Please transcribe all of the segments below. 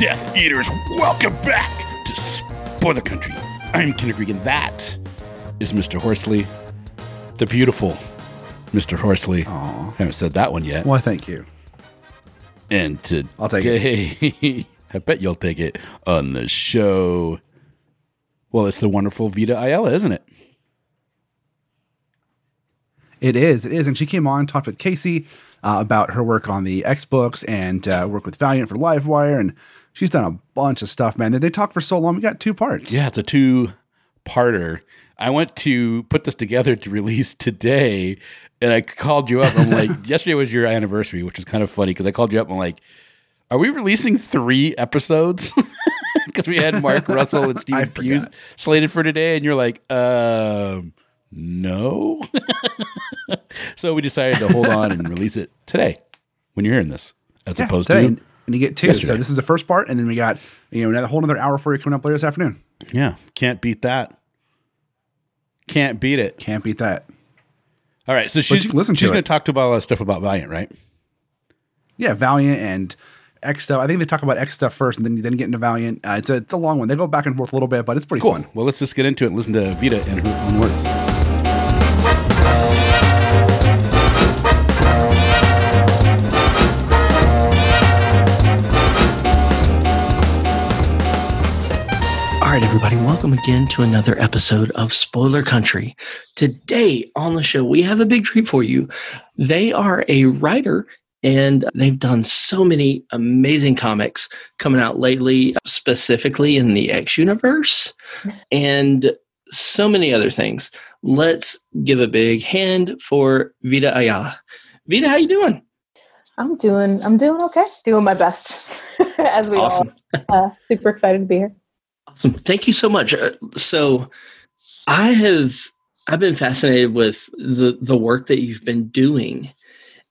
Death Eaters, welcome back to Spoiler Country. I'm Kenric Regan. That is Mr. Horsley, the beautiful Mr. Horsley. Aw. Haven't said that one yet. Why, thank you. And today, I'll take it. I bet you'll take it on the show. Well, it's the wonderful Vita Ayala, isn't it? It is. It is. And she came on, talked with Casey uh, about her work on the X books and uh, work with Valiant for Livewire. And she's done a bunch of stuff, man. Did they talk for so long. We got two parts. Yeah, it's a two parter. I went to put this together to release today, and I called you up. I'm like, yesterday was your anniversary, which is kind of funny because I called you up. And I'm like, are we releasing three episodes? Because we had Mark Russell and Stephen forgot. Slated for today, and you're like, um, no. so we decided to hold on and release it today when you're hearing this, as Yeah, opposed today. to And you get two. yesterday. So this is the first part. And then we got, you know, another whole another hour for you coming up later this afternoon. yeah, can't beat that. Can't beat it. Can't beat that. All right, so she's listen she's going to talk to about all that stuff about Valiant, right? Yeah, Valiant and X stuff. I think they talk about X stuff first and then then get into Valiant. Uh, it's, a, it's a long one. They go back and forth a little bit, but it's pretty Cool. fun. Well, let's just get into it and listen to Vita and her own words. All right, everybody, welcome again to another episode of Spoiler Country. Today on the show, we have a big treat for you. They are a writer and they've done so many amazing comics coming out lately, specifically in the X universe and so many other things. Let's give a big hand for Vita Ayala. Vita, how you doing? I'm doing I'm doing okay. Doing my best as we Awesome. all uh, super excited to be here. Awesome. Thank you so much. Uh, so, I have I've been fascinated with the the work that you've been doing,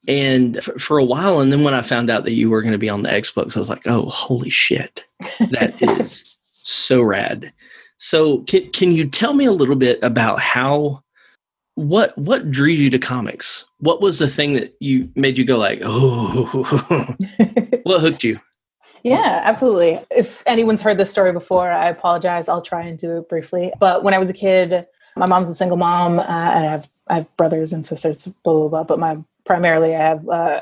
and f- for a while. And then when I found out that you were going to be on the X-Books I was like, "Oh, holy shit, that is so rad!" So, can can you tell me a little bit about how what what drew you to comics? What was the thing that you made you go like, "Oh"? what hooked you? Yeah, absolutely. If anyone's heard this story before, I apologize. I'll try and do it briefly. But when I was a kid, my mom's a single mom, uh, I have I have brothers and sisters, blah blah blah. But my primarily, I have uh,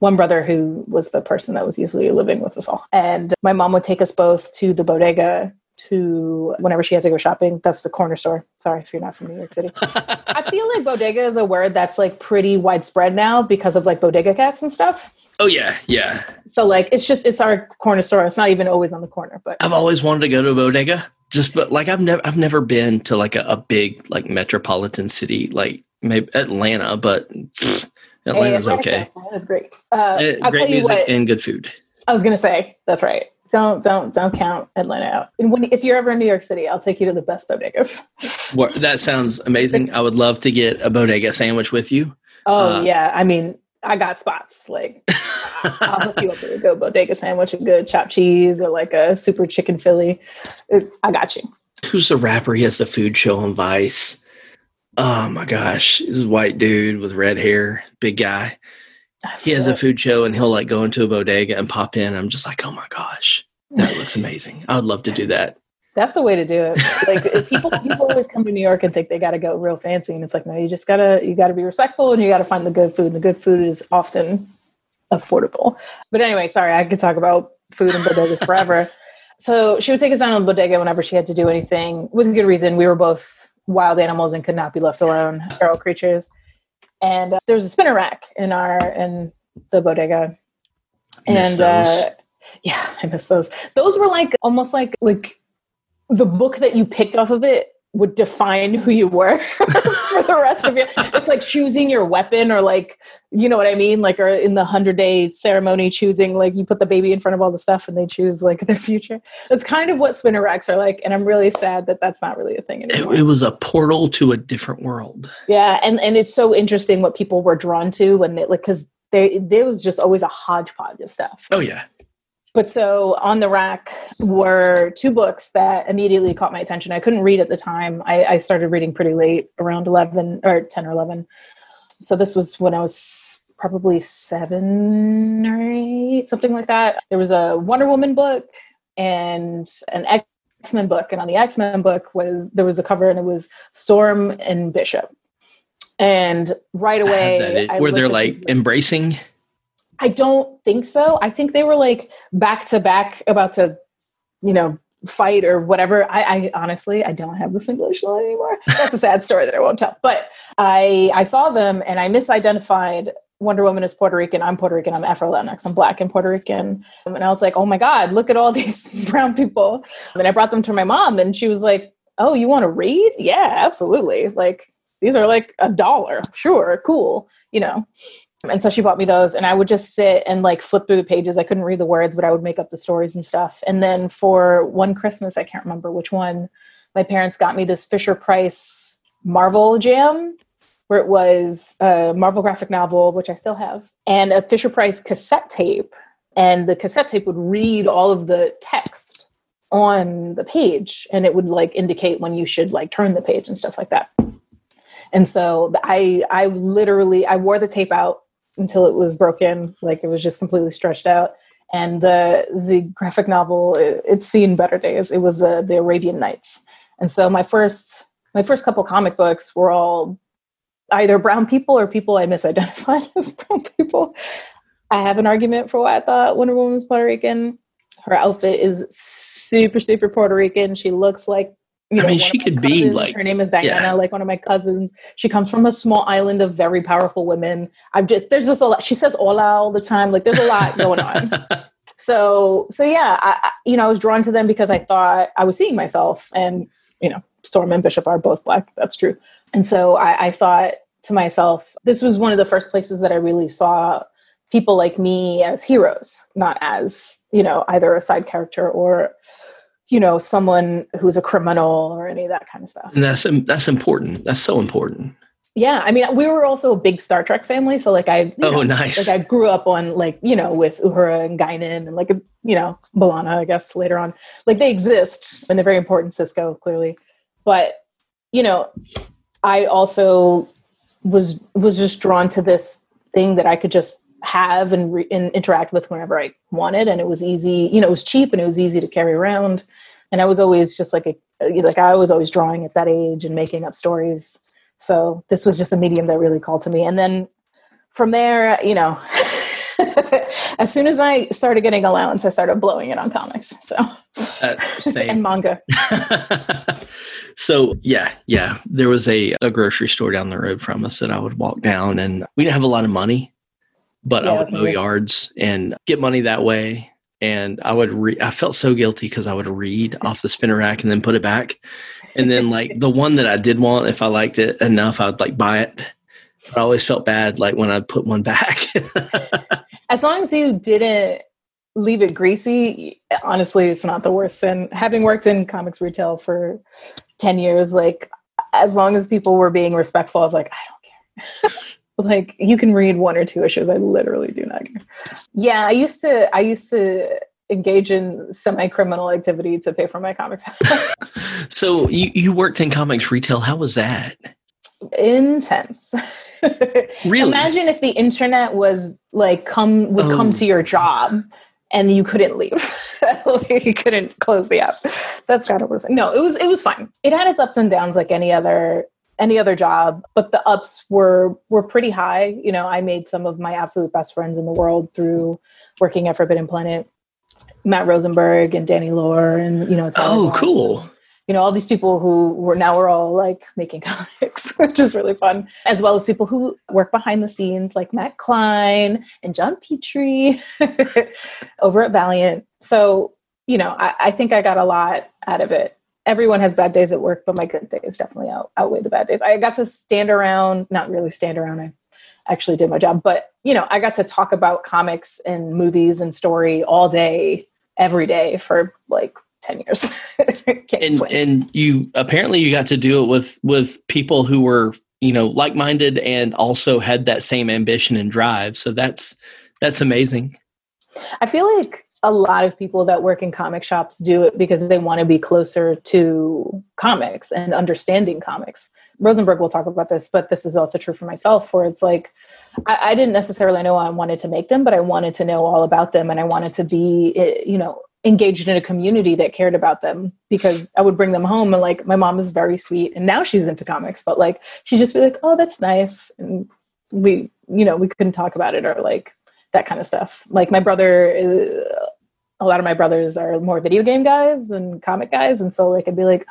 one brother who was the person that was usually living with us all, and my mom would take us both to the bodega to whenever she had to go shopping. That's the corner store. Sorry if you're not from New York City. I feel like bodega is a word that's like pretty widespread now because of like bodega cats and stuff. oh yeah, yeah. So like it's just it's our corner store. It's not even always on the corner, but I've always wanted to go to a bodega. Just but like I've never I've never been to like a, a big like metropolitan city like maybe Atlanta, but pfft, Atlanta's Hey, okay. Atlanta's great. Uh, Uh, I'll Great tell you music what and good food. I was gonna say. That's right. Don't don't don't count Atlanta out. And when if you're ever in New York City, I'll take you to the best bodegas. What, that sounds amazing. I would love to get a bodega sandwich with you. Oh Uh, yeah, I mean I got spots. Like I'll hook you up with a good bodega sandwich, a good chopped cheese, or like a super chicken Philly. It- I got you. Who's the rapper? He has the food show on Vice. Oh my gosh, a white dude with red hair, big guy. He has a food show and he'll like go into a bodega and pop in. I'm just like, oh my gosh, that looks amazing. I would love to do that. That's the way to do it. Like people people always come to New York and think they got to go real fancy, and it's like no, you just gotta you gotta be respectful and you gotta find the good food. And the good food is often affordable. But anyway, sorry, I could talk about food and bodegas forever. So she would take us down to the bodega whenever she had to do anything with a good reason. We were both wild animals and could not be left alone, feral creatures. And uh, there's a spinner rack in our in the bodega, and uh, yeah, I miss those. Those were like almost like like the book that you picked off of it would define who you were for the rest of your. It's like choosing your weapon, or like you know what I mean, like or in the hundred day ceremony, choosing like you put the baby in front of all the stuff, and they choose like their future. That's kind of what spinner racks are like, and I'm really sad that that's not really a thing It, anymore. it was a portal to a different world. Yeah, and and it's so interesting what people were drawn to when they like because they there was just always a hodgepodge of stuff. Oh yeah. But so on the rack were two books that immediately caught my attention. I couldn't read at the time. I, I started reading pretty late, around eleven or ten or eleven. So this was when I was probably seven or eight, something like that. There was a Wonder Woman book and an X Men book, and on the X Men book was there was a cover, and it was Storm and Bishop. And right away, were they like embracing? books. I don't think so. I think they were like back to back about to, you know, fight or whatever. I, I honestly I don't have the single issue anymore. That's a sad story that I won't tell. But I I saw them and I misidentified Wonder Woman as Puerto Rican. I'm Puerto Rican. I'm Afro Latinx. I'm black and Puerto Rican. And I was like, oh my God, look at all these brown people. And I brought them to my mom and she was like, oh, you want to read? Yeah, absolutely. Like these are like a dollar. Sure, cool. You know. And so she bought me those, and I would just sit and like flip through the pages. I couldn't read the words, but I would make up the stories and stuff. And then for one Christmas, I can't remember which one, my parents got me this Fisher Price Marvel Jam, where it was a Marvel graphic novel, which I still have, and a Fisher Price cassette tape. And the cassette tape would read all of the text on the page, and it would like indicate when you should like turn the page and stuff like that. And so I I literally I wore the tape out until it was broken, like it was just completely stretched out. And the the graphic novel it, it's seen better days. It was uh, the Arabian Nights. And so my first my first couple comic books were all either brown people or people I misidentified as brown people. I have an argument for why I thought Wonder Woman was Puerto Rican. Her outfit is super super Puerto Rican. She looks like you I mean, she could be, like- her name is Diana, yeah. like one of my cousins. She comes from a small island of very powerful women. I've just there's just a lot. She says "hola" all the time. Like there's a lot going on. So so yeah, I, I, you know I was drawn to them because I thought I was seeing myself, and you know Storm and Bishop are both black. That's true. And so I, I thought to myself, this was one of the first places that I really saw people like me as heroes, not as you know either a side character or you know someone who's a criminal or any of that kind of stuff. and that's that's important. That's so important. Yeah, I mean, we were also a big Star Trek family, so like I, Oh, know, nice. Like I grew up on like you know with Uhura and Guinan and like you know B'Elanna, I guess later on. Like they exist and they're very important. Sisko clearly, but you know, I also was was just drawn to this thing that I could just have and, re- and interact with whenever I wanted, and it was easy. You know, it was cheap and it was easy to carry around. And I was always just like a like I was always drawing at that age and making up stories. So this was just a medium that really called to me. And then from there, you know, as soon as I started getting allowance, I started blowing it on comics. So Uh, and manga. so yeah, yeah. There was a, a grocery store down the road from us that I would walk down, and we didn't have a lot of money, but I would mow yards and get money that way. And I would read. I felt so guilty because I would read off the spinner rack and then put it back. And then like the one that I did want, if I liked it enough, I'd like buy it. But I always felt bad like when I'd put one back. As long as you didn't leave it greasy, honestly, it's not the worst And Having worked in comics retail for 10 years, like as long as people were being respectful, I was like, I don't care. like you can read one or two issues. I literally do not care. Yeah, I used to I used to engage in semi-criminal activity to pay for my comics. so you, you worked in comics retail. How was that? Intense. Really? Imagine if the internet was like come would come Oh. to your job and you couldn't leave. like, you couldn't close the app. That's kind of what was no, it was it was fine. It had its ups and downs like any other any other job, but the ups were were pretty high. You know, I made some of my absolute best friends in the world through working at Forbidden Planet. Matt Rosenberg and Danny Lore and you know Tyler Oh, Moss cool. you know all these people who were now we're all like making comics, which is really fun, as well as people who work behind the scenes like Matt Klein and John Petrie over at Valiant. So you know I, I think I got a lot out of it. Everyone has bad days at work, but my good days definitely out, outweigh the bad days. I got to stand around, not really stand around. I actually did my job, but you know, I got to talk about comics and movies and story all day, every day for like 10 years. And and you apparently you got to do it with with people who were you know like-minded and also had that same ambition and drive so that's that's amazing I feel like a lot of people that work in comic shops do it because they want to be closer to comics and understanding comics. Rosenberg will talk about this, but this is also true for myself, where it's like I, I didn't necessarily know I wanted to make them, but I wanted to know all about them, and I wanted to be, eh, you know, engaged in a community that cared about them because I would bring them home and like my mom is very sweet and now she's into comics, but like she'd just be like, "Oh, that's nice," and we, you know, we couldn't talk about it or like that kind of stuff. Like my brother, is, a lot of my brothers are more video game guys than comic guys, and so like I'd be like,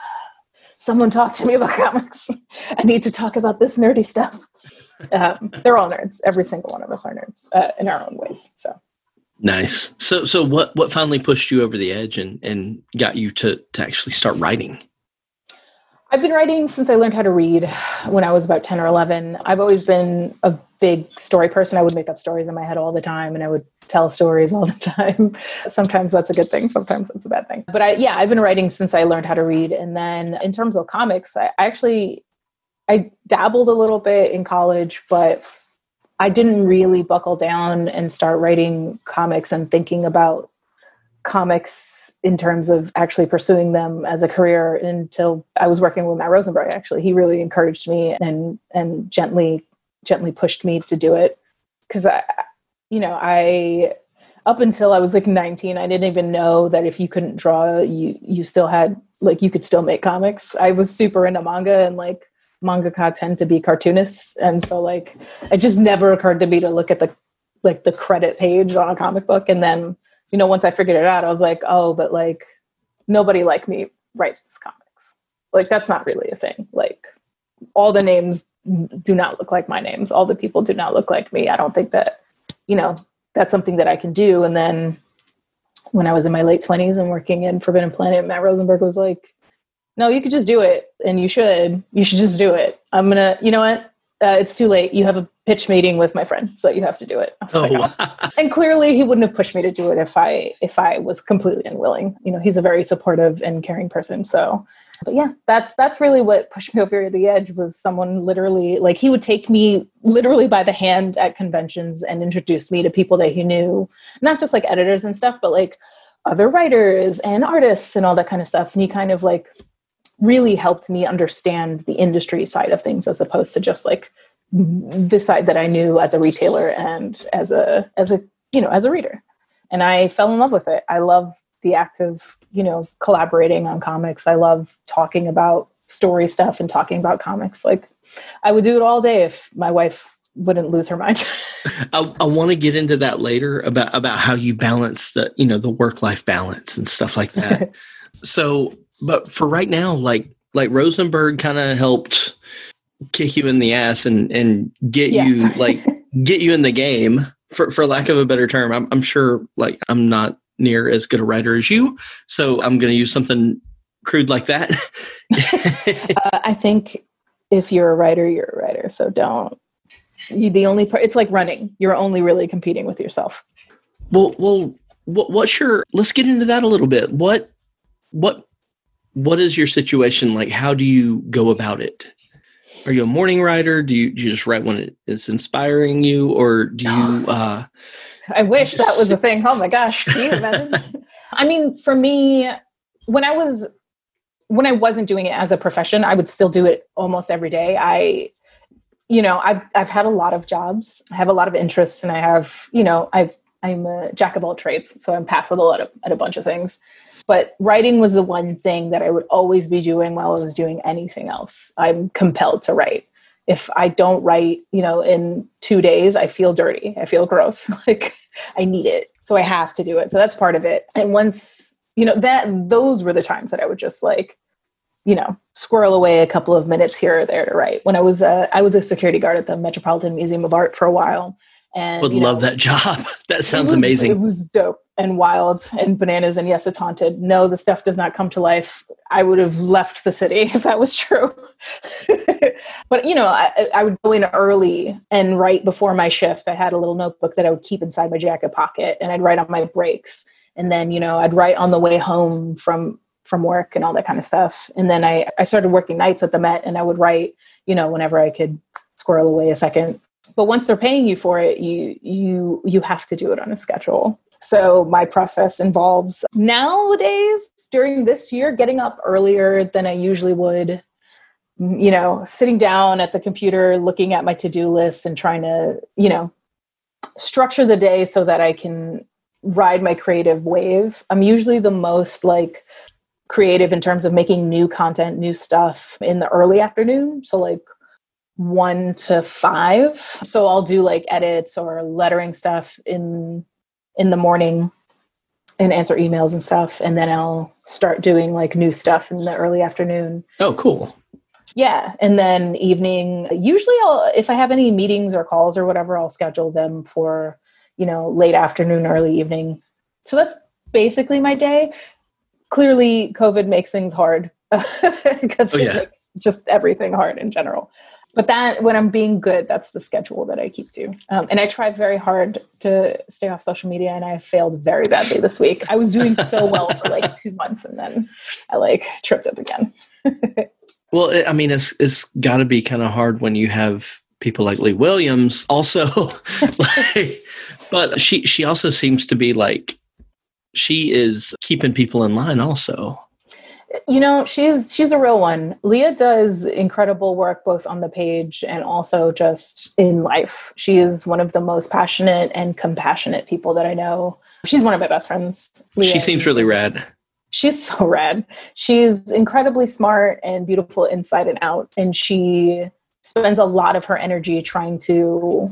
"Someone talk to me about comics. I need to talk about this nerdy stuff." Um, they're all nerds. Every single one of us are nerds uh, in our own ways. So nice so so what what finally pushed you over the edge and and got you to to actually start writing I've been writing since I learned how to read when I was about 10 or 11. I've always been a big story person. I would make up stories in my head all the time and I would tell stories all the time. Sometimes that's a good thing, sometimes that's a bad thing. But I yeah, I've been writing since I learned how to read and then in terms of comics, I actually I dabbled a little bit in college, but I didn't really buckle down and start writing comics and thinking about comics in terms of actually pursuing them as a career until I was working with Matt Rosenberg. Actually, he really encouraged me and and gently gently pushed me to do it because I, you know, I up until I was like 19, I didn't even know that if you couldn't draw, you you still had like you could still make comics. I was super into manga and like mangaka tend to be cartoonists, and so like it just never occurred to me to look at the like the credit page on a comic book and then you know, once I figured it out, I was like, oh, but like nobody like me writes comics. Like that's not really a thing. Like all the names do not look like my names. All the people do not look like me. I don't think that, you know, that's something that I can do. And then when I was in my late twenties and working in Forbidden Planet, Matt Rosenberg was like, no, you could just do it and you should, you should just do it. I'm to, you know what? Uh, it's too late. You have a pitch meeting with my friend, so you have to do it. I was oh like, wow. and clearly he wouldn't have pushed me to do it if i if i was completely unwilling you know he's a very supportive and caring person so but yeah that's that's really what pushed me over the edge was someone literally like he would take me literally by the hand at conventions and introduce me to people that he knew not just like editors and stuff but like other writers and artists and all that kind of stuff and he kind of like really helped me understand the industry side of things as opposed to just like the side that I knew as a retailer and as a as a you know as a reader. And I fell in love with it. I love the act of, you know, collaborating on comics. I love talking about story stuff and talking about comics. Like I would do it all day if my wife wouldn't lose her mind. I, I want to get into that later about about how you balance the you know the work life balance and stuff like that. so, but for right now, like like Rosenberg kind of helped kick you in the ass and and get Yes. you like get you in the game for for lack of a better term. I'm I'm sure like I'm not near as good a writer as you, so I'm going to use something crude like that. uh, I think if you're a writer, you're a writer. So don't. You, the only part, it's like running. You're only really competing with yourself. Well, well, what, what's your? Let's get into that a little bit. What, what, what is your situation like? How do you go about it? Are you a morning writer? Do you, do you just write when it is inspiring you, or do you? Uh, I wish that was a thing. Oh my gosh, can you imagine? I mean, for me, when I was when I wasn't doing it as a profession, I would still do it almost every day. I, you know, I've I've had a lot of jobs. I have a lot of interests, and I have, you know, I've I'm a jack of all trades, so I'm passable at a, at a bunch of things. But writing was the one thing that I would always be doing while I was doing anything else. I'm compelled to write. If I don't write, you know, in two days, I feel dirty. I feel gross. like I need it. So I have to do it. So that's part of it. And once, you know, that those were the times that I would just like, you know, squirrel away a couple of minutes here or there to write. When I was a, I was a security guard at the Metropolitan Museum of Art for a while. And would love know, that job. That sounds was- amazing. It was dope and wild and bananas. And yes, it's haunted. No, the stuff does not come to life. I would have left the city if that was true. but you know, I, I would go in early and right before my shift. I had a little notebook that I would keep inside my jacket pocket, and I'd write on my breaks. And then you know, I'd write on the way home from from work and all that kind of stuff. And then I I started working nights at the Met, and I would write you know whenever I could squirrel away a second but once they're paying you for it you you you have to do it on a schedule so my process involves nowadays during this year getting up earlier than i usually would you know sitting down at the computer looking at my to-do list and trying to you know structure the day so that i can ride my creative wave i'm usually the most like creative in terms of making new content new stuff in the early afternoon so like one to five. So I'll do like edits or lettering stuff in in the morning and answer emails and stuff. And then I'll start doing like new stuff in the early afternoon. Oh, cool. Yeah. And then evening, usually I'll if I have any meetings or calls or whatever, I'll schedule them for, you know, late afternoon, early evening. So that's basically my day. Clearly COVID makes things hard because Oh, it makes just everything hard in general but that when i'm being good that's the schedule that i keep to um, and i try very hard to stay off social media and i failed very badly this week i was doing so well for like two months and then i like tripped up again Well, I mean, it's it's got to be kind of hard when you have people like Leah Williams also. like, but she she also seems to be like she is keeping people in line also. You know she's she's a real one leah does incredible work both on the page and also just in life she is one of the most passionate and compassionate people that i know she's one of my best friends She seems really rad. she's so rad. She's incredibly smart and beautiful inside and out. And she spends a lot of her energy trying to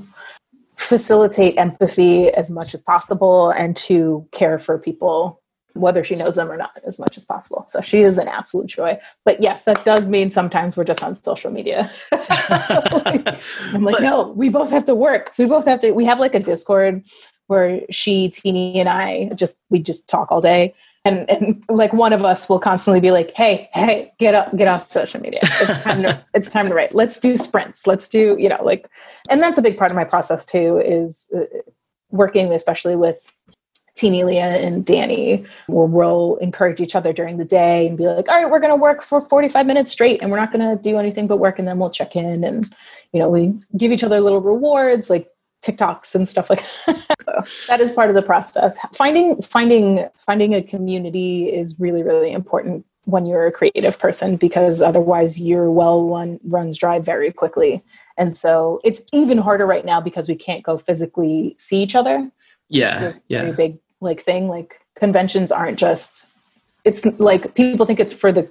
facilitate empathy as much as possible and to care for people, whether she knows them or not, as much as possible. So she is an absolute joy. But yes, that does mean sometimes we're just on social media. I'm like, But- no, we both have to work. We both have to, we have like a Discord where she, Tini, and I just, we just talk all day and and like one of us will constantly be like hey hey get up get off social media it's time to it's time to write let's do sprints let's do you know like and that's a big part of my process too is uh, working especially with Tini leah and danny where we'll encourage each other during the day and be like all right we're going to work for 45 minutes straight and we're not going to do anything but work and then we'll check in and you know we give each other little rewards like TikToks and stuff like that. so that is part of the process. Finding finding finding a community is really really important when you're a creative person because otherwise your well run runs dry very quickly. And so it's even harder right now because we can't go physically see each other. Yeah, yeah. big like thing. Like conventions aren't just it's like people think it's for the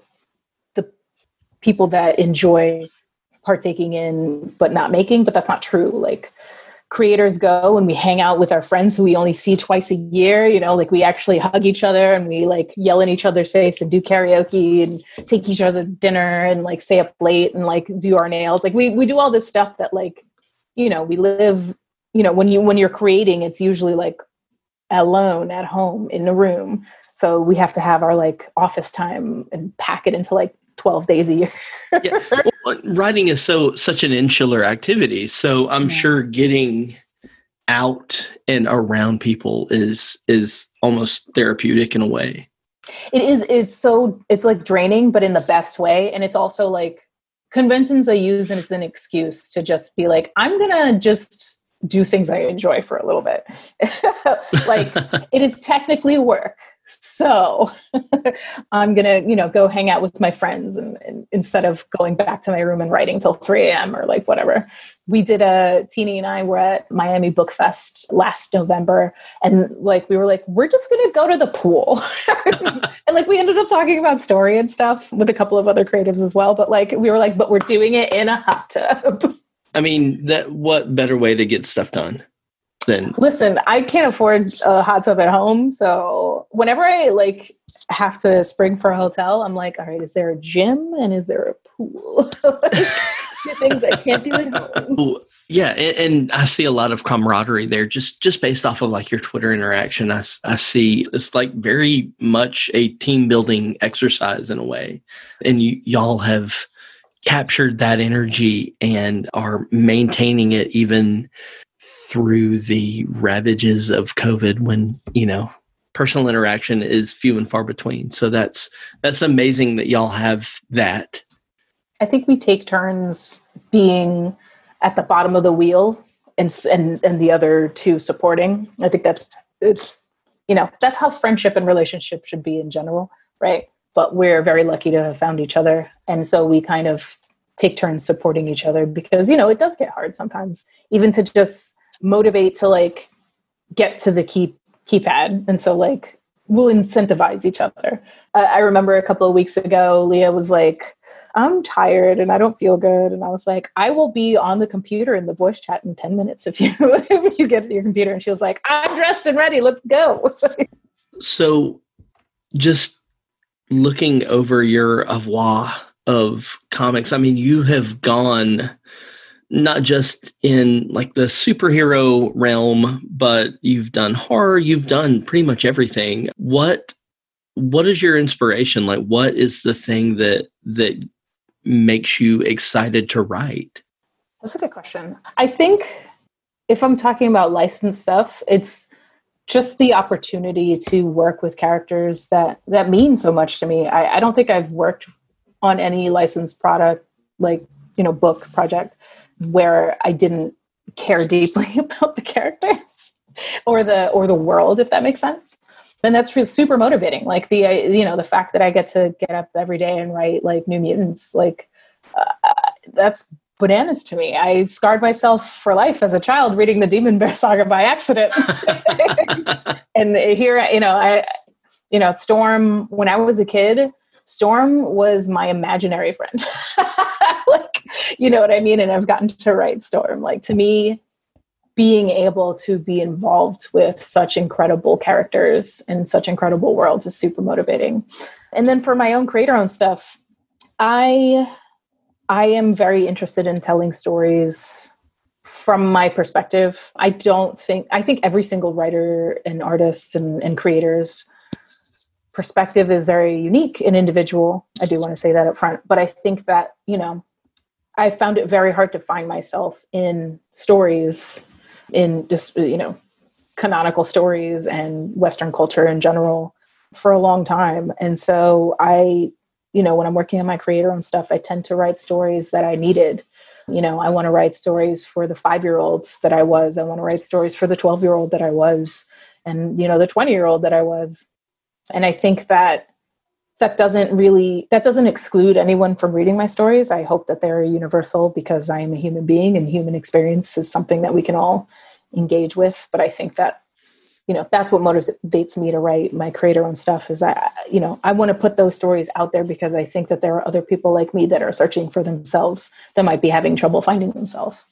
the people that enjoy partaking in but not making, but that's not true. Like creators go and we hang out with our friends who we only see twice a year you know like we actually hug each other and we like yell in each other's face and do karaoke and take each other dinner and like stay up late and like do our nails like we we do all this stuff that like you know we live you know when you when you're creating it's usually like alone at home in a room so we have to have our like office time and pack it into like 12 days a year yeah. Well, writing is so such an insular activity, so I'm Yeah. sure getting out and around people is is almost therapeutic in a way. it is it's so it's like draining but in the best way and it's also like conventions i use as an excuse to just be like i'm gonna just do things i enjoy for a little bit. Like it is technically work. So i'm gonna you know go hang out with my friends and, and instead of going back to my room and writing till 3 a.m or like whatever. We did a Tini and i were at miami book fest last november and like we were like we're just gonna go to the pool. And like we ended up talking about story and stuff with a couple of other creatives as well but like we were like but we're doing it in a hot tub I mean, that what better way to get stuff done? then Listen, I can't afford a hot tub at home, so whenever I like have to spring for a hotel, I'm like, all right, is there a gym and is there a pool? like, things I can't do at home. Yeah, and, and I see a lot of camaraderie there, just just based off of like your Twitter interaction. I I see it's like very much a team building exercise in a way, and you y'all have captured that energy and are maintaining it even through the ravages of COVID, when you know personal interaction is few and far between. So that's that's amazing that y'all have that. I think we take turns being at the bottom of the wheel and and and the other two supporting. I think that's it's you know that's how friendship and relationship should be in general, right? But we're very lucky to have found each other, and so we kind of take turns supporting each other because you know it does get hard sometimes, even to just motivate to like get to the key keypad, and so like we'll incentivize each other. Uh, I remember a couple of weeks ago, Leah was like. I'm tired and I don't feel good. And I was like, I will be on the computer in the voice chat in 10 minutes if you if you get to your computer. And she was like, I'm dressed and ready. Let's go. So, just looking over your oeuvre of comics, I mean, you have gone not just in like the superhero realm, but you've done horror, you've done pretty much everything. What what is your inspiration? Like what is the thing that that makes you excited to write? That's a good question. I think if I'm talking about licensed stuff, it's just the opportunity to work with characters that that mean so much to me. I, I don't think I've worked on any licensed product like you know book project where I didn't care deeply about the characters or the or the world, if that makes sense. And that's really super motivating. Like the uh, you know the fact that I get to get up every day and write like New Mutants, like uh, that's bananas to me. I scarred myself for life as a child reading the Demon Bear saga by accident. and here, you know, I, you know, Storm. When I was a kid, Storm was my imaginary friend. like, you know what I mean? And I've gotten to write Storm. Like to me, being able to be involved with such incredible characters and such incredible worlds is super motivating. And then for my own creator own stuff, I I am very interested in telling stories from my perspective. I don't think I think every single writer and artist and, and creators perspective is very unique and individual. I do want to say that up front. But I think that, you know, I found it very hard to find myself in stories, in just, you know, canonical stories and Western culture in general for a long time. And so I, you know, when I'm working on my creator own stuff, I tend to write stories that I needed. You know, I want to write stories for the five year olds that I was. I want to write stories for the 12 year old that I was, and, you know, the 20 year old that I was. And I think that that doesn't really that doesn't exclude anyone from reading my stories i hope that they're universal because i am a human being and human experience is something that we can all engage with but i think that you know that's what motivates me to write my creator own stuff is i you know i want to put those stories out there because i think that there are other people like me that are searching for themselves that might be having trouble finding themselves.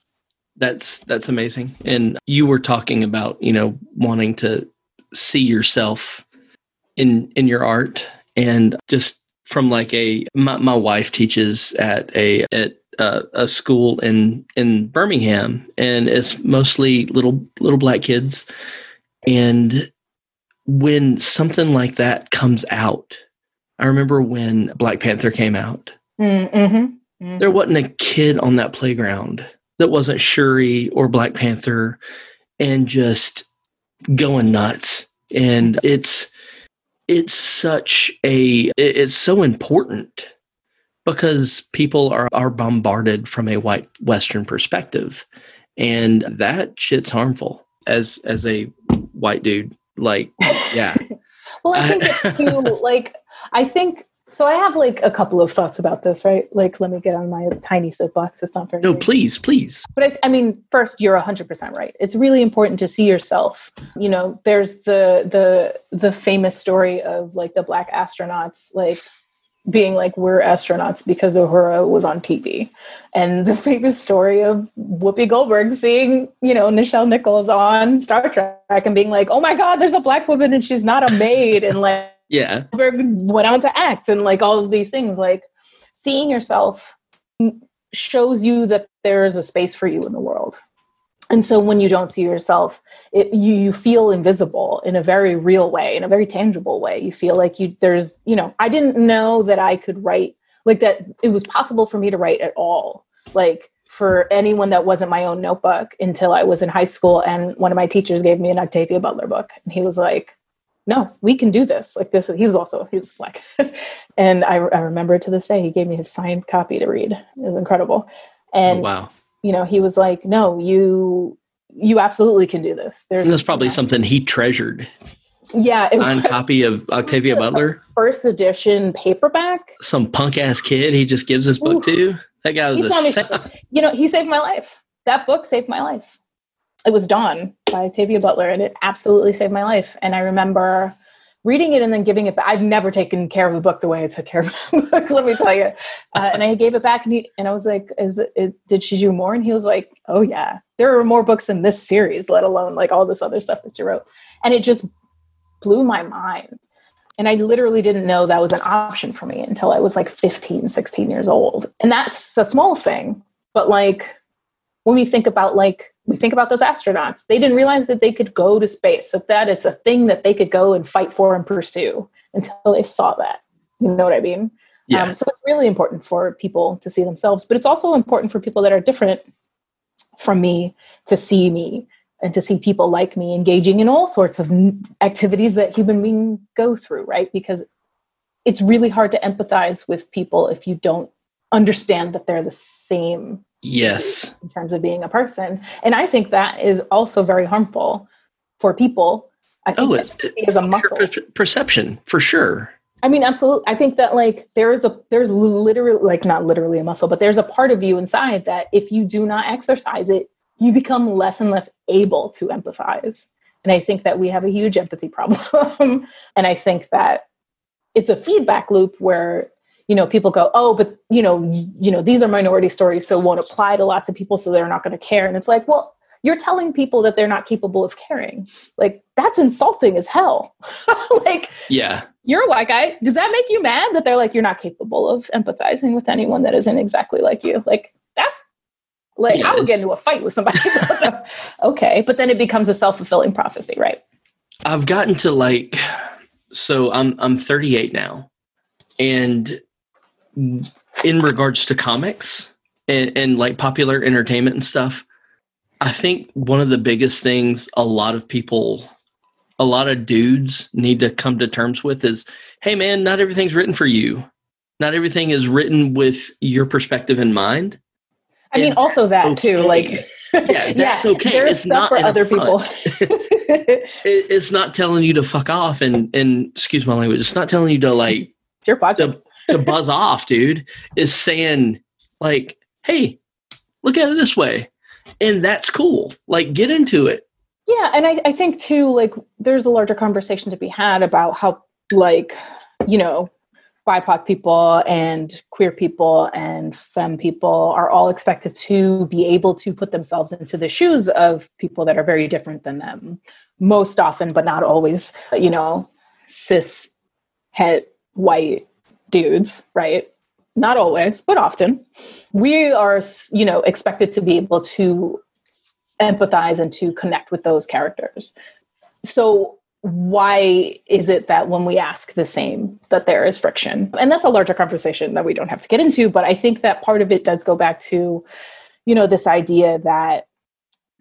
That's that's amazing. And you were talking about, you know, wanting to see yourself in in your art. And just from like a my, my wife teaches at a at a, a school in in Birmingham. And it's mostly little little black kids and when something like that comes out I remember when Black Panther came out mm-hmm. there wasn't a kid on that playground that wasn't Shuri or Black Panther and just going nuts. And it's it's such a it's so important because people are are bombarded from a white western perspective and that shit's harmful as as a white dude like yeah Well, I think it's too like I think so. I have like a couple of thoughts about this, right? Like, let me get on my tiny soapbox. It's not very. no please please But I, I mean, first, you're hundred percent right. It's really important to see yourself. You know, there's the the the famous story of like the black astronauts, like being like, we're astronauts because Uhura was on TV. And the famous story of Whoopi Goldberg seeing, you know, Nichelle Nichols on Star Trek and being like, oh my God, there's a black woman and she's not a maid. And like, yeah. Goldberg went on to act and like all of these things. Like, seeing yourself shows you that there is a space for you in the world and so when you don't see yourself it, you, you feel invisible in a very real way in a very tangible way. You feel like you there's you know i didn't know that i could write like that it was possible for me to write at all like for anyone that wasn't my own notebook until i was in high school and one of my teachers gave me an octavia butler book. And he was like no we can do this. Like this he was also he was black. And I, I remember to this day he gave me his signed copy to read. It was incredible. And oh, wow you know, he was like, no, you, you absolutely can do this. There's that's probably you know, something he treasured. Yeah. Signed copy of Octavia Butler. First edition paperback. Some punk ass kid he just gives this book Ooh. to. That guy was a You know, he saved my life. That book saved my life. It was Dawn by Octavia Butler, and it absolutely saved my life. And I remember reading it and then giving it back. I've never taken care of a book the way I took care of a book, let me tell you. Uh, and I gave it back and, he, and I was like, is it, did she do more? And he was like, oh yeah, there are more books in this series, let alone like all this other stuff that you wrote. And it just blew my mind. And I literally didn't know that was an option for me until I was like 15, 16 years old. And that's a small thing. But like when we think about like we think about those astronauts they didn't realize that they could go to space that that is a thing that they could go and fight for and pursue until they saw that. You know what i mean? Yeah. Um, so it's really important for people to see themselves but it's also important for people that are different from me to see me and to see people like me engaging in all sorts of activities that human beings go through right? Because it's really hard to empathize with people if you don't understand that they're the same yes. in terms of being a person. And i think that is also very harmful for people. I think oh, it, is a muscle. per- perception for sure. I mean absolutely i think that like there's a there's literally like not literally a muscle but there's a part of you inside that if you do not exercise it you become less and less able to empathize. And i think that we have a huge empathy problem. And i think that it's a feedback loop where you know people go oh but you know you know these are minority stories so won't apply to lots of people so they're not going to care. And it's like well you're telling people that they're not capable of caring. Like that's insulting as hell. Like yeah. you're a white guy. Does that make you mad that they're like you're not capable of empathizing with anyone that isn't exactly like you? Like that's like yes. i would get into a fight with somebody okay but then it becomes a self-fulfilling prophecy right? I've gotten to like so i'm i'm 38 now and in regards to comics and, and like popular entertainment and stuff, I think one of the biggest things a lot of people, a lot of dudes need to come to terms with is hey, man, not everything's written for you. Not everything is written with your perspective in mind. I mean, also that okay. too. Like, yeah, that's yeah, okay. It's not for other people. it, it's not telling you to fuck off and and excuse my language. It's not telling you to like. It's your podcast. To, to buzz off, dude, is saying like, "Hey, look at it this way," and that's cool. Like, get into it. Yeah, and I, I think too, like, there's a larger conversation to be had about how, like, you know, BIPOC people and queer people and femme people are all expected to be able to put themselves into the shoes of people that are very different than them, most often, but not always. You know, cis, het, white, dudes, right? Not always, but often. We are, you know, expected to be able to empathize and to connect with those characters. So why is it that when we ask the same that there is friction and that's a larger conversation that we don't have to get into but i think that part of it does go back to you know this idea that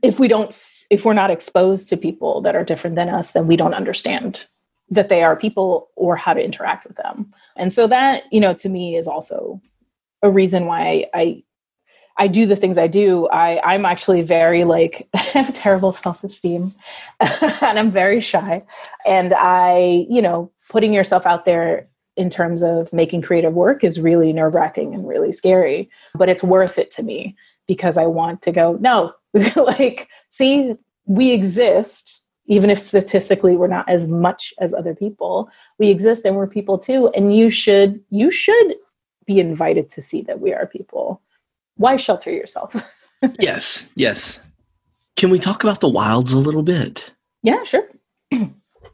if we don't if we're not exposed to people that are different than us then we don't understand that they are people or how to interact with them. And so that, you know, to me is also a reason why I I do the things I do. I I'm actually very like I have terrible self-esteem and I'm very shy. And I, you know, putting yourself out there in terms of making creative work is really nerve-wracking and really scary, but it's worth it to me because I want to go, no, like see, we exist even if statistically we're not as much as other people we exist and we're people too. And you should you should be invited to see that we are people. Why shelter yourself? Yes yes. Can we talk about the wilds a little bit? Yeah sure.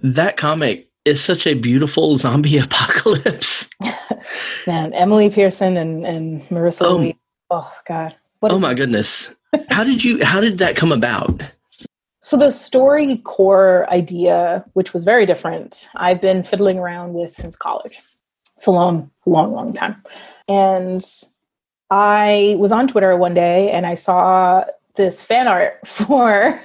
That comic is such a beautiful zombie apocalypse. Man emily pearson and and marissa Oh. Lee. oh god. What oh my goodness. How did you how did that come about So the story core idea, which was very different, I've been fiddling around with since college. It's a long, long, long time. And I was on Twitter one day and I saw this fan art for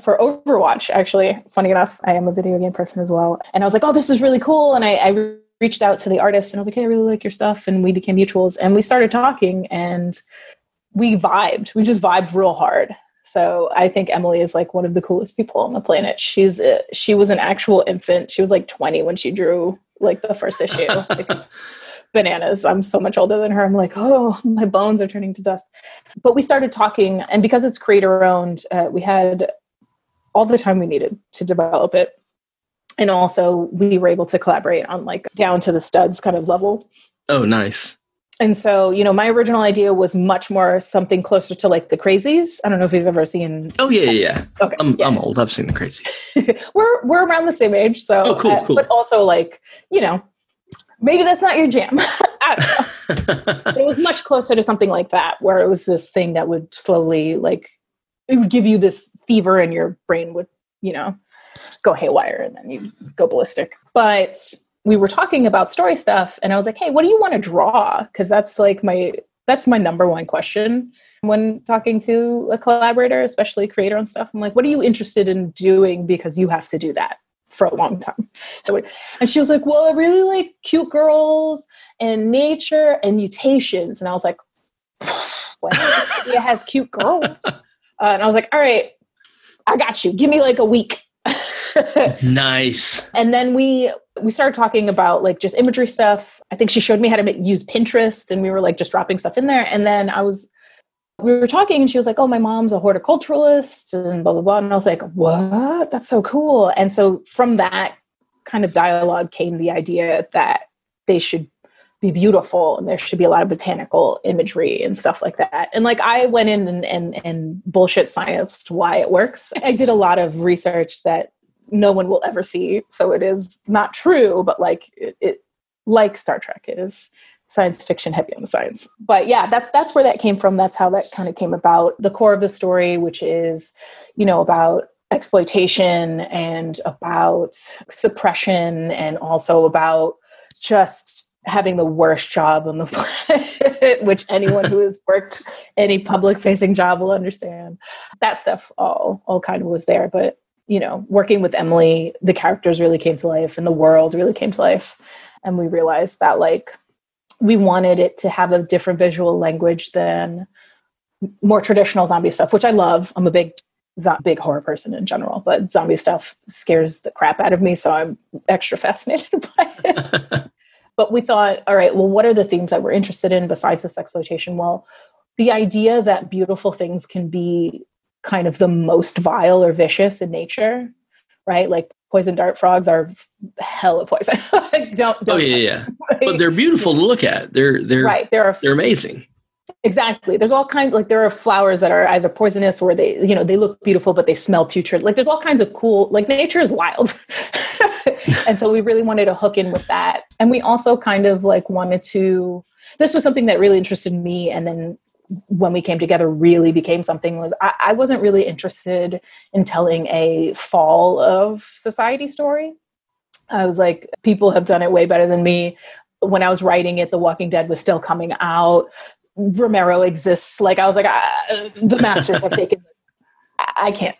for Overwatch. Actually, funny enough, I am a video game person as well. And I was like, "Oh, this is really cool!" And I, I reached out to the artist and I was like, "Hey, I really like your stuff." And we became mutuals, and we started talking, and we vibed. We just vibed real hard. So I think Emily is like one of the coolest people on the planet. She's a, she was an actual infant. She was like 20 when she drew like the first issue. Like bananas. I'm so much older than her. I'm like, oh, my bones are turning to dust. But we started talking, and because it's creator owned, uh, we had all the time we needed to develop it. And also, we were able to collaborate on like down to the studs kind of level oh nice and so you know my original idea was much more something closer to like the crazies i don't know if you've ever seen oh yeah yeah, yeah. okay I'm, yeah. I'm old i've seen the crazy we're we're around the same age so Oh, cool, uh, cool. but also like you know maybe that's not your jam I don't know. but it was much closer to something like that where it was this thing that would slowly like it would give you this fever and your brain would you know go haywire and then you go ballistic but we were talking about story stuff and i was like hey what do you want to draw? Because that's like my that's my number one question when talking to a collaborator especially a creator on stuff. I'm like what are you interested in doing because you have to do that for a long time? And she was like well i really like cute girls and nature and mutations. And i was like well it has cute girls? Uh, and i was like all right i got you. Give me like a week. Nice. And then we we started talking about like just imagery stuff. I think she showed me how to use pinterest and we were like just dropping stuff in there. And then i was we were talking and she was like oh my mom's a horticulturalist and blah blah blah. And i was like what? That's so cool. And so from that kind of dialogue came the idea that they should be beautiful and there should be a lot of botanical imagery and stuff like that. And like I went in and and, and bullshit science why it works. I did a lot of research that no one will ever see. So it is not true, but like it, it like Star Trek, it is science fiction heavy on the science. But yeah, that's that's where that came from. That's how that kind of came about. The core of the story, which is, you know, about exploitation and about suppression and also about just having the worst job on the planet, which anyone who has worked any public facing job will understand. That stuff all all kind of was there. But you know, working with Emily, the characters really came to life and the world really came to life. And we realized that like we wanted it to have a different visual language than more traditional zombie stuff, which I love. I'm a big zo- big horror person in general, but zombie stuff scares the crap out of me, so I'm extra fascinated by it. but we thought, all right, well, what are the themes that we're interested in besides this exploitation? Well, the idea that beautiful things can be kind of the most vile or vicious in nature, right? Like poison dart frogs are hella poison. like, don't, don't oh yeah yeah them. but they're beautiful to look at they're they're right. There are they're amazing Exactly. There's all kinds like there are flowers that are either poisonous or they, you know, they look beautiful but they smell putrid. Like there's all kinds of cool like nature is wild. and so we really wanted to hook in with that. And we also kind of like wanted to this was something that really interested me and then when we came together really became something was I, I wasn't really interested in telling a fall of society story. I was like, people have done it way better than me. When I was writing it, The Walking Dead was still coming out. Romero exists. Like I was like, ah, the masters have taken. I I can't,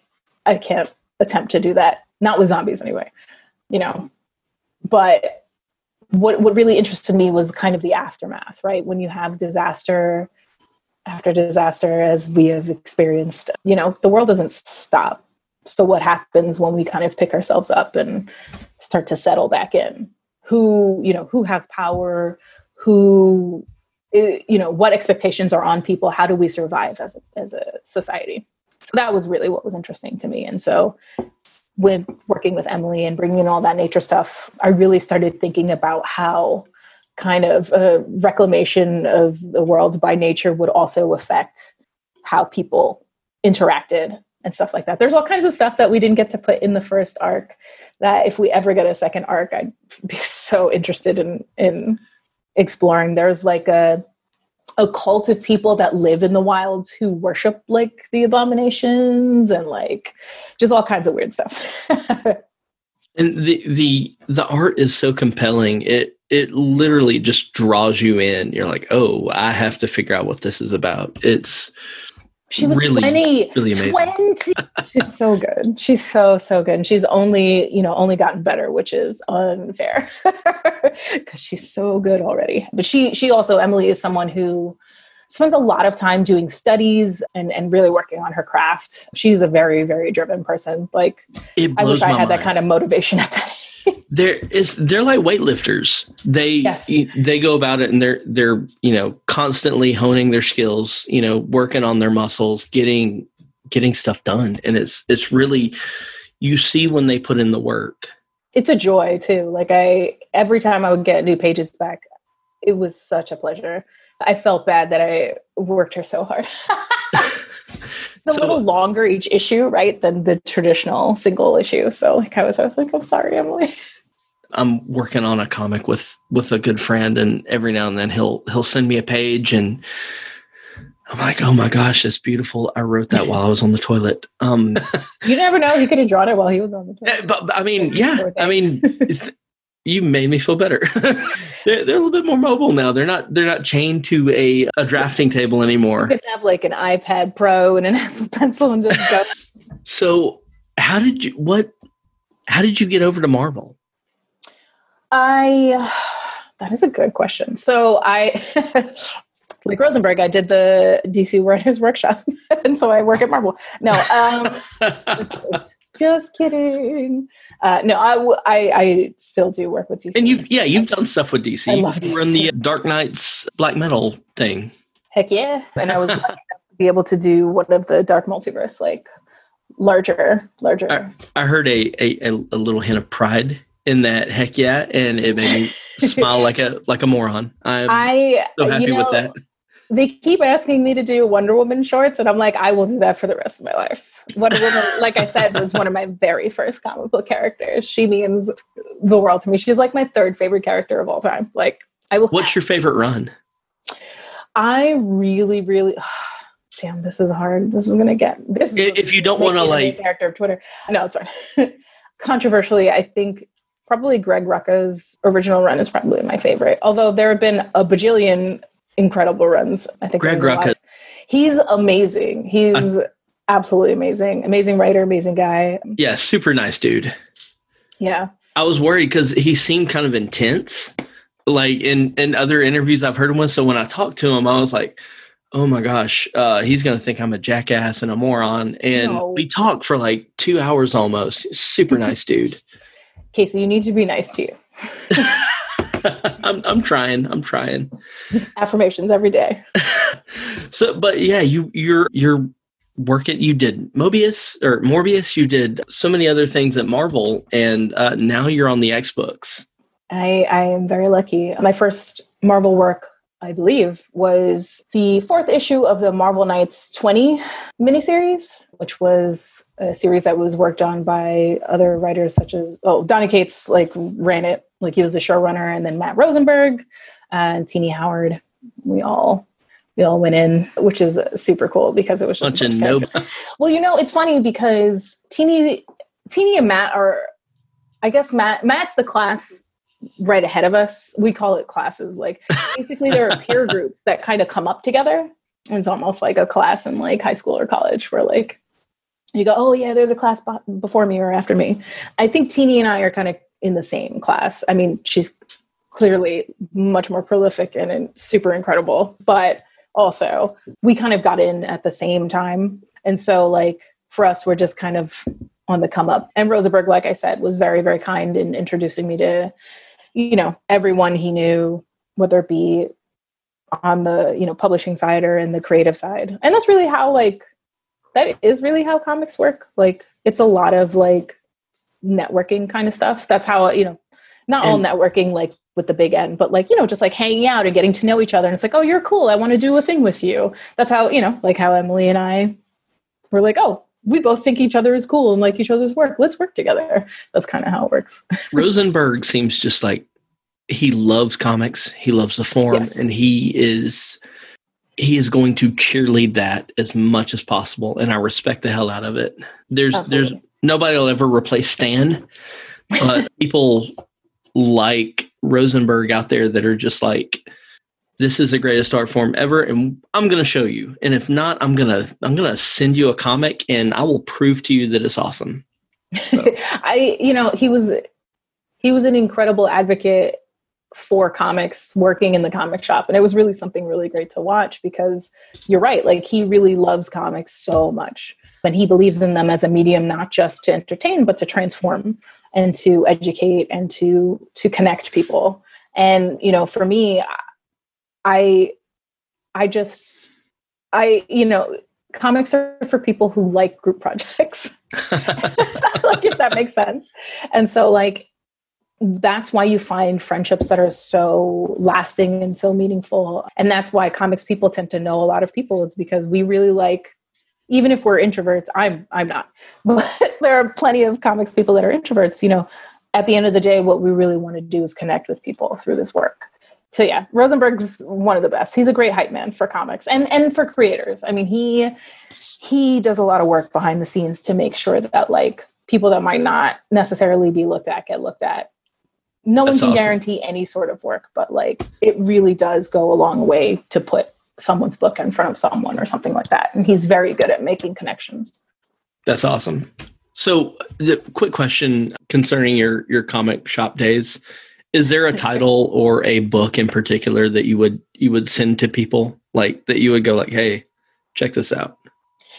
I can't attempt to do that. Not with zombies anyway, you know. But what what really interested me was kind of the aftermath, right? When you have disaster after disaster, as we have experienced, you know, the world doesn't stop. So what happens when we kind of pick ourselves up and start to settle back in? Who, you know, who has power? Who eh, you know what expectations are on people how do we survive as a, as a society so that was really what was interesting to me and so with working with Emily and bringing in all that nature stuff, I really started thinking about how kind of a reclamation of the world by nature would also affect how people interacted and stuff like that. There's all kinds of stuff that we didn't get to put in the first arc that if we ever get a second arc, I'd be so interested in in exploring. There's like a a cult of people that live in the wilds who worship like the abominations and like just all kinds of weird stuff. and the the the art is so compelling. It it literally just draws you in. You're like, oh, I have to figure out what this is about. It's she was really, 20, really amazing. 20. she's so good. She's so, so good. And she's only, you know, only gotten better, which is unfair because she's so good already. But she, she also, Emily is someone who spends a lot of time doing studies and, and really working on her craft. She's a very, very driven person. Like, I wish I had mind. that kind of motivation at that there is they're like weightlifters. They yes. they go about it and they're they're you know constantly honing their skills, you know, working on their muscles, getting getting stuff done, and it's it's really you see when they put in the work. It's a joy too. Like I every time I would get new pages back, it was such a pleasure. I felt bad that I worked her so hard. a so, little longer each issue, right, than the traditional single issue. So like I was, I was like, I'm sorry, Emily. I'm working on a comic with with a good friend, and every now and then he'll he'll send me a page, and I'm like, oh my gosh, it's beautiful. I wrote that while I was on the toilet. Um, you never know; he could have drawn it while he was on the toilet. But, but I mean, yeah, I mean, you made me feel better. they're, they're a little bit more mobile now. They're not they're not chained to a, a drafting table anymore. You can have like an iPad Pro and an Apple Pencil and just go. so, how did you what? How did you get over to Marvel? I that is a good question. So I like Rosenberg, I did the DC Writers Workshop, and so I work at Marvel. No, um, just kidding. Uh, no, I, I, I still do work with DC. And you've yeah, you've done stuff with DC. I love DC. Run the Dark Nights black metal thing. Heck yeah! And I was to be able to do one of the Dark Multiverse like larger, larger. I, I heard a, a a little hint of pride in that heck yeah and it made me smile like a like a moron i'm I, so happy you know, with that they keep asking me to do Wonder Woman shorts, and I'm like, I will do that for the rest of my life. Wonder Woman, like I said, was one of my very first comic book characters. She means the world to me. She's like my third favorite character of all time. Like, I will. What's your favorite run? I really, really. damn, this is hard. This is gonna get this. If you don't want to like character of Twitter, no, it's fine. Controversially, I think probably Greg Rucka's original run is probably my favorite. Although there have been a bajillion incredible runs. I think Greg Rucka. He's amazing. He's absolutely amazing. Amazing writer, amazing guy. Yeah, super nice dude. Yeah. I was worried because he seemed kind of intense, like in in other interviews I've heard him with. So when I talked to him, I was like, "Oh my gosh, uh, he's gonna think I'm a jackass and a moron." And no. we talked for like two hours almost. Super nice dude. Casey, you need to be nice to you. I'm I'm trying. I'm trying. Affirmations every day. so, but yeah, you you're you're working. You did Mobius or Morbius. You did so many other things at Marvel, and uh, now you're on the X books. I I am very lucky. My first Marvel work I believe, was the fourth issue of the Marvel Knights 20 miniseries, which was a series that was worked on by other writers such as, oh, Donny Cates like ran it, like he was the showrunner, and then Matt Rosenberg and Tini Howard. We all we all went in, which is super cool because it was just bunch, bunch of. Well, you know, it's funny because Tini, Tini and Matt are, I guess Matt Matt's the class right ahead of us. We call it classes. Like basically there are peer groups that kind of come up together. It's almost like a class in like high school or college where like you go, oh yeah, they're the class before me or after me. I think Tini and I are kind of in the same class. I mean, she's clearly much more prolific and, and super incredible, but also we kind of got in at the same time. And so like for us, we're just kind of on the come up. And Rosenberg, like I said, was very, very kind in introducing me to you know everyone he knew whether it be on the you know publishing side or in the creative side and that's really how like that is really how comics work like it's a lot of like networking kind of stuff. That's how you know, not all networking like with the big end, but like you know, just like hanging out and getting to know each other. And it's like, oh, you're cool. I want to do a thing with you. That's how you know, like how Emily and I were like, oh, we both think each other is cool and like each other's work. Let's work together. That's kind of how it works. Rosenberg seems just like he loves comics. He loves the form, Yes. and he is he is going to cheerlead that as much as possible. And I respect the hell out of it. There's there's nobody will ever replace Stan, but people like Rosenberg out there that are just like. This is the greatest art form ever, and I'm going to show you. And if not, I'm gonna I'm gonna send you a comic, and I will prove to you that it's awesome. I, you know, he was he was an incredible advocate for comics working in the comic shop and it was really something really great to watch because you're right like he really loves comics so much and he believes in them as a medium not just to entertain but to transform and to educate and to to connect people. And you know for me i i just i you know comics are for people who like group projects. Like if that makes sense. And so like that's why you find friendships that are so lasting and so meaningful. And that's why comics people tend to know a lot of people. It's because we really like even if we're introverts i'm i'm not but there are plenty of comics people that are introverts. You know at the end of the day what we really want to do is connect with people through this work. So yeah rosenberg's one of the best. He's a great hype man for comics and and for creators. I mean he he does a lot of work behind the scenes to make sure that like people that might not necessarily be looked at get looked at no That's one can awesome. guarantee any sort of work but like it really does go a long way to put someone's book in front of someone or something like that and he's very good at making connections That's awesome. So, the quick question concerning your your comic shop days: Is there a title or a book in particular that you would you would send to people like that you would go like, "Hey, check this out."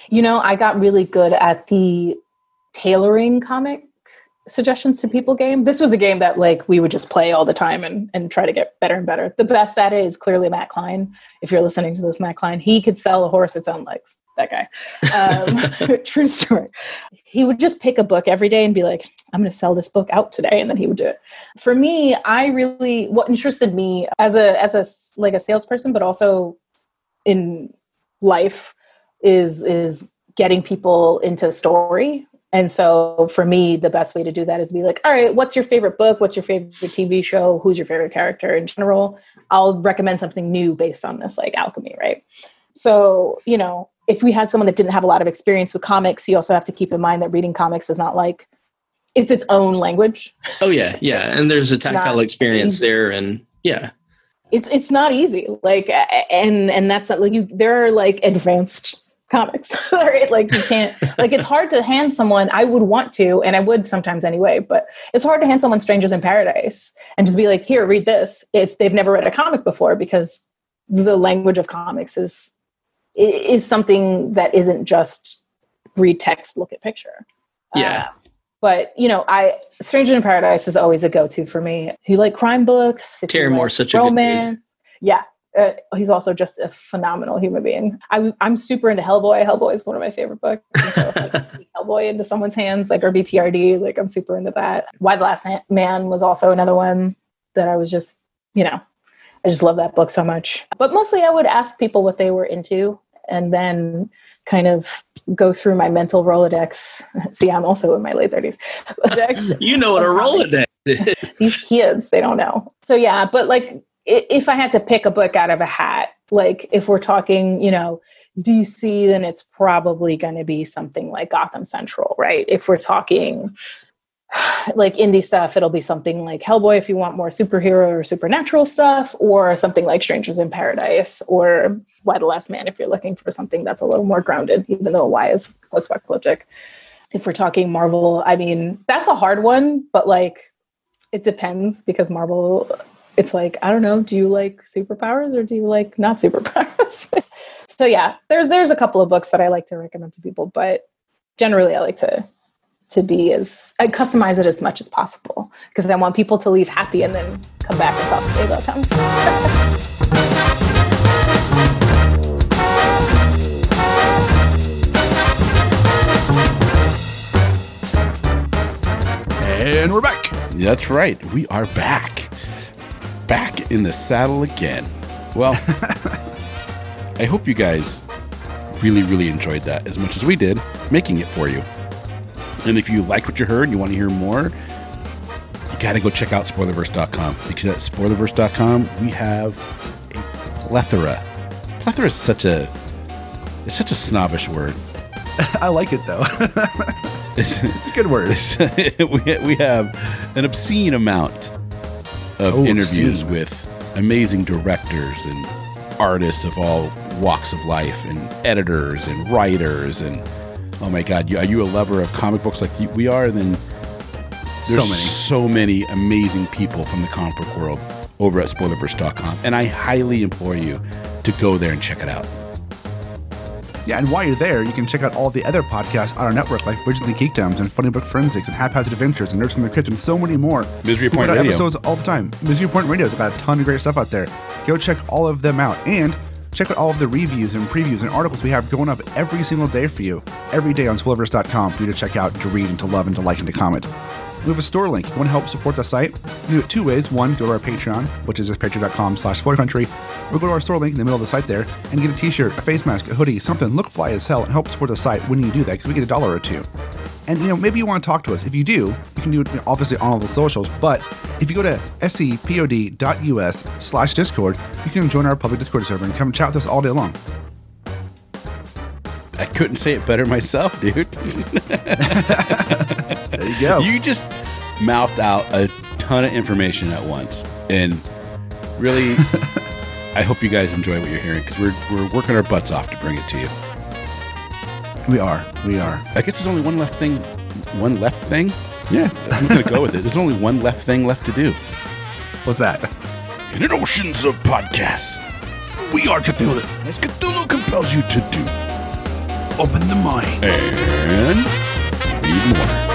You know, I got really good at the tailoring comic suggestions to people game. This was a game that like we would just play all the time and, and try to get better and better. The best that is clearly Matt Klein. If you're listening to this, Matt Klein, he could sell a horse its own legs. That guy. Um, true story. He would just pick a book every day and be like, I'm going to sell this book out today. And then he would do it. For me, I really, what interested me as a, as a, like a salesperson, but also in life is is getting people into story and so for me the best way to do that is be like all right what's your favorite book? What's your favorite tv show? Who's your favorite character in general? I'll recommend something new based on this like alchemy right? So you know if we had someone that didn't have a lot of experience with comics you also have to keep in mind that reading comics is not like it's its own language. Oh yeah, yeah, and there's a tactile experience easy. there, and yeah, it's it's not easy like and and that's not like you there are like advanced comics right like you can't like it's hard to hand someone i would want to and i would sometimes anyway but it's hard to hand someone strangers in paradise and just be like here read this if they've never read a comic before because the language of comics is is something that isn't just read text look at picture Yeah. Uh, but you know i stranger in paradise is always a go-to for me if you like crime books if you Terry like Moore's such a good dude. romance yeah uh, he's also just a phenomenal human being. I, I'm super into Hellboy. Hellboy is one of my favorite books. So if I can sneak Hellboy into someone's hands, like or BPRD, like I'm super into that. Y the Last Man was also another one that I was just, you know, I just love that book so much. But mostly I would ask people what they were into and then kind of go through my mental Rolodex. See, I'm also in my late 30s. Rolodex you know what a Rolodex is. these kids they don't know so yeah but like if i had to pick a book out of a hat like if we're talking you know dc then it's probably going to be something like gotham central right? If we're talking like indie stuff it'll be something like hellboy if you want more superhero or supernatural stuff or something like strangers in paradise or Y the last man if you're looking for something that's a little more grounded even though Y is post-apocalyptic if we're talking marvel i mean that's a hard one but like it depends because Marvel, it's like I don't know. Do you like superpowers or do you like not superpowers? so yeah, there's there's a couple of books that I like to recommend to people, but generally I like to to be as I customize it as much as possible because I want people to leave happy and then come back and talk to me about comics. And we're back. That's right. We are back. Back in the saddle again. Well, I hope you guys really, really enjoyed that as much as we did making it for you. And if you like what you heard and you want to hear more, you got to go check out spoilerverse.com because at spoilerverse.com we have a plethora. Plethora is such a it's such a snobbish word. I like it though. It's, it's a good word. we, we have an obscene amount of Oh, interviews with amazing directors and artists of all walks of life and editors and writers and oh my god you, are you a lover of comic books like we are? And then So there's many. so many amazing people from the comic book world over at spoilerverse.com and i highly implore you to go there and check it out Yeah, and while you're there, you can check out all the other podcasts on our network, like Bridget and the Geekdoms and Funny Book Forensics and Haphazard Adventures and Nerds from the Crypt and so many more. Misery Point Radio. episodes all the time. Misery Point Radio, they've got a ton of great stuff out there. Go check all of them out and check out all of the reviews and previews and articles we have going up every single day for you. Every day on spoilerverse.com for you to check out, to read, and to love, and to like, and to comment. We have a store link. You want to help support the site, you do it two ways. One, go to our Patreon, which is just patreon.com slash spoilercountry, or go to our store link in the middle of the site there and get a t-shirt, a face mask, a hoodie, something, look fly as hell, and help support the site when you do that, because we get a dollar or two. And you know, maybe you want to talk to us. If you do, you can do it obviously on all the socials. But if you go to scpod.us slash discord, you can join our public Discord server and come chat with us all day long. i couldn't say it better myself dude There you go. You just mouthed out a ton of information at once, and really, I hope you guys enjoy what you're hearing because we're we're working our butts off to bring it to you. we are. We are. I guess there's only one left thing, one left thing. Yeah, I'm gonna go with it. There's only one left thing left to do. What's that? In an oceans of podcasts, we are Cthulhu, as Cthulhu compels you to do. Open the mind and read more.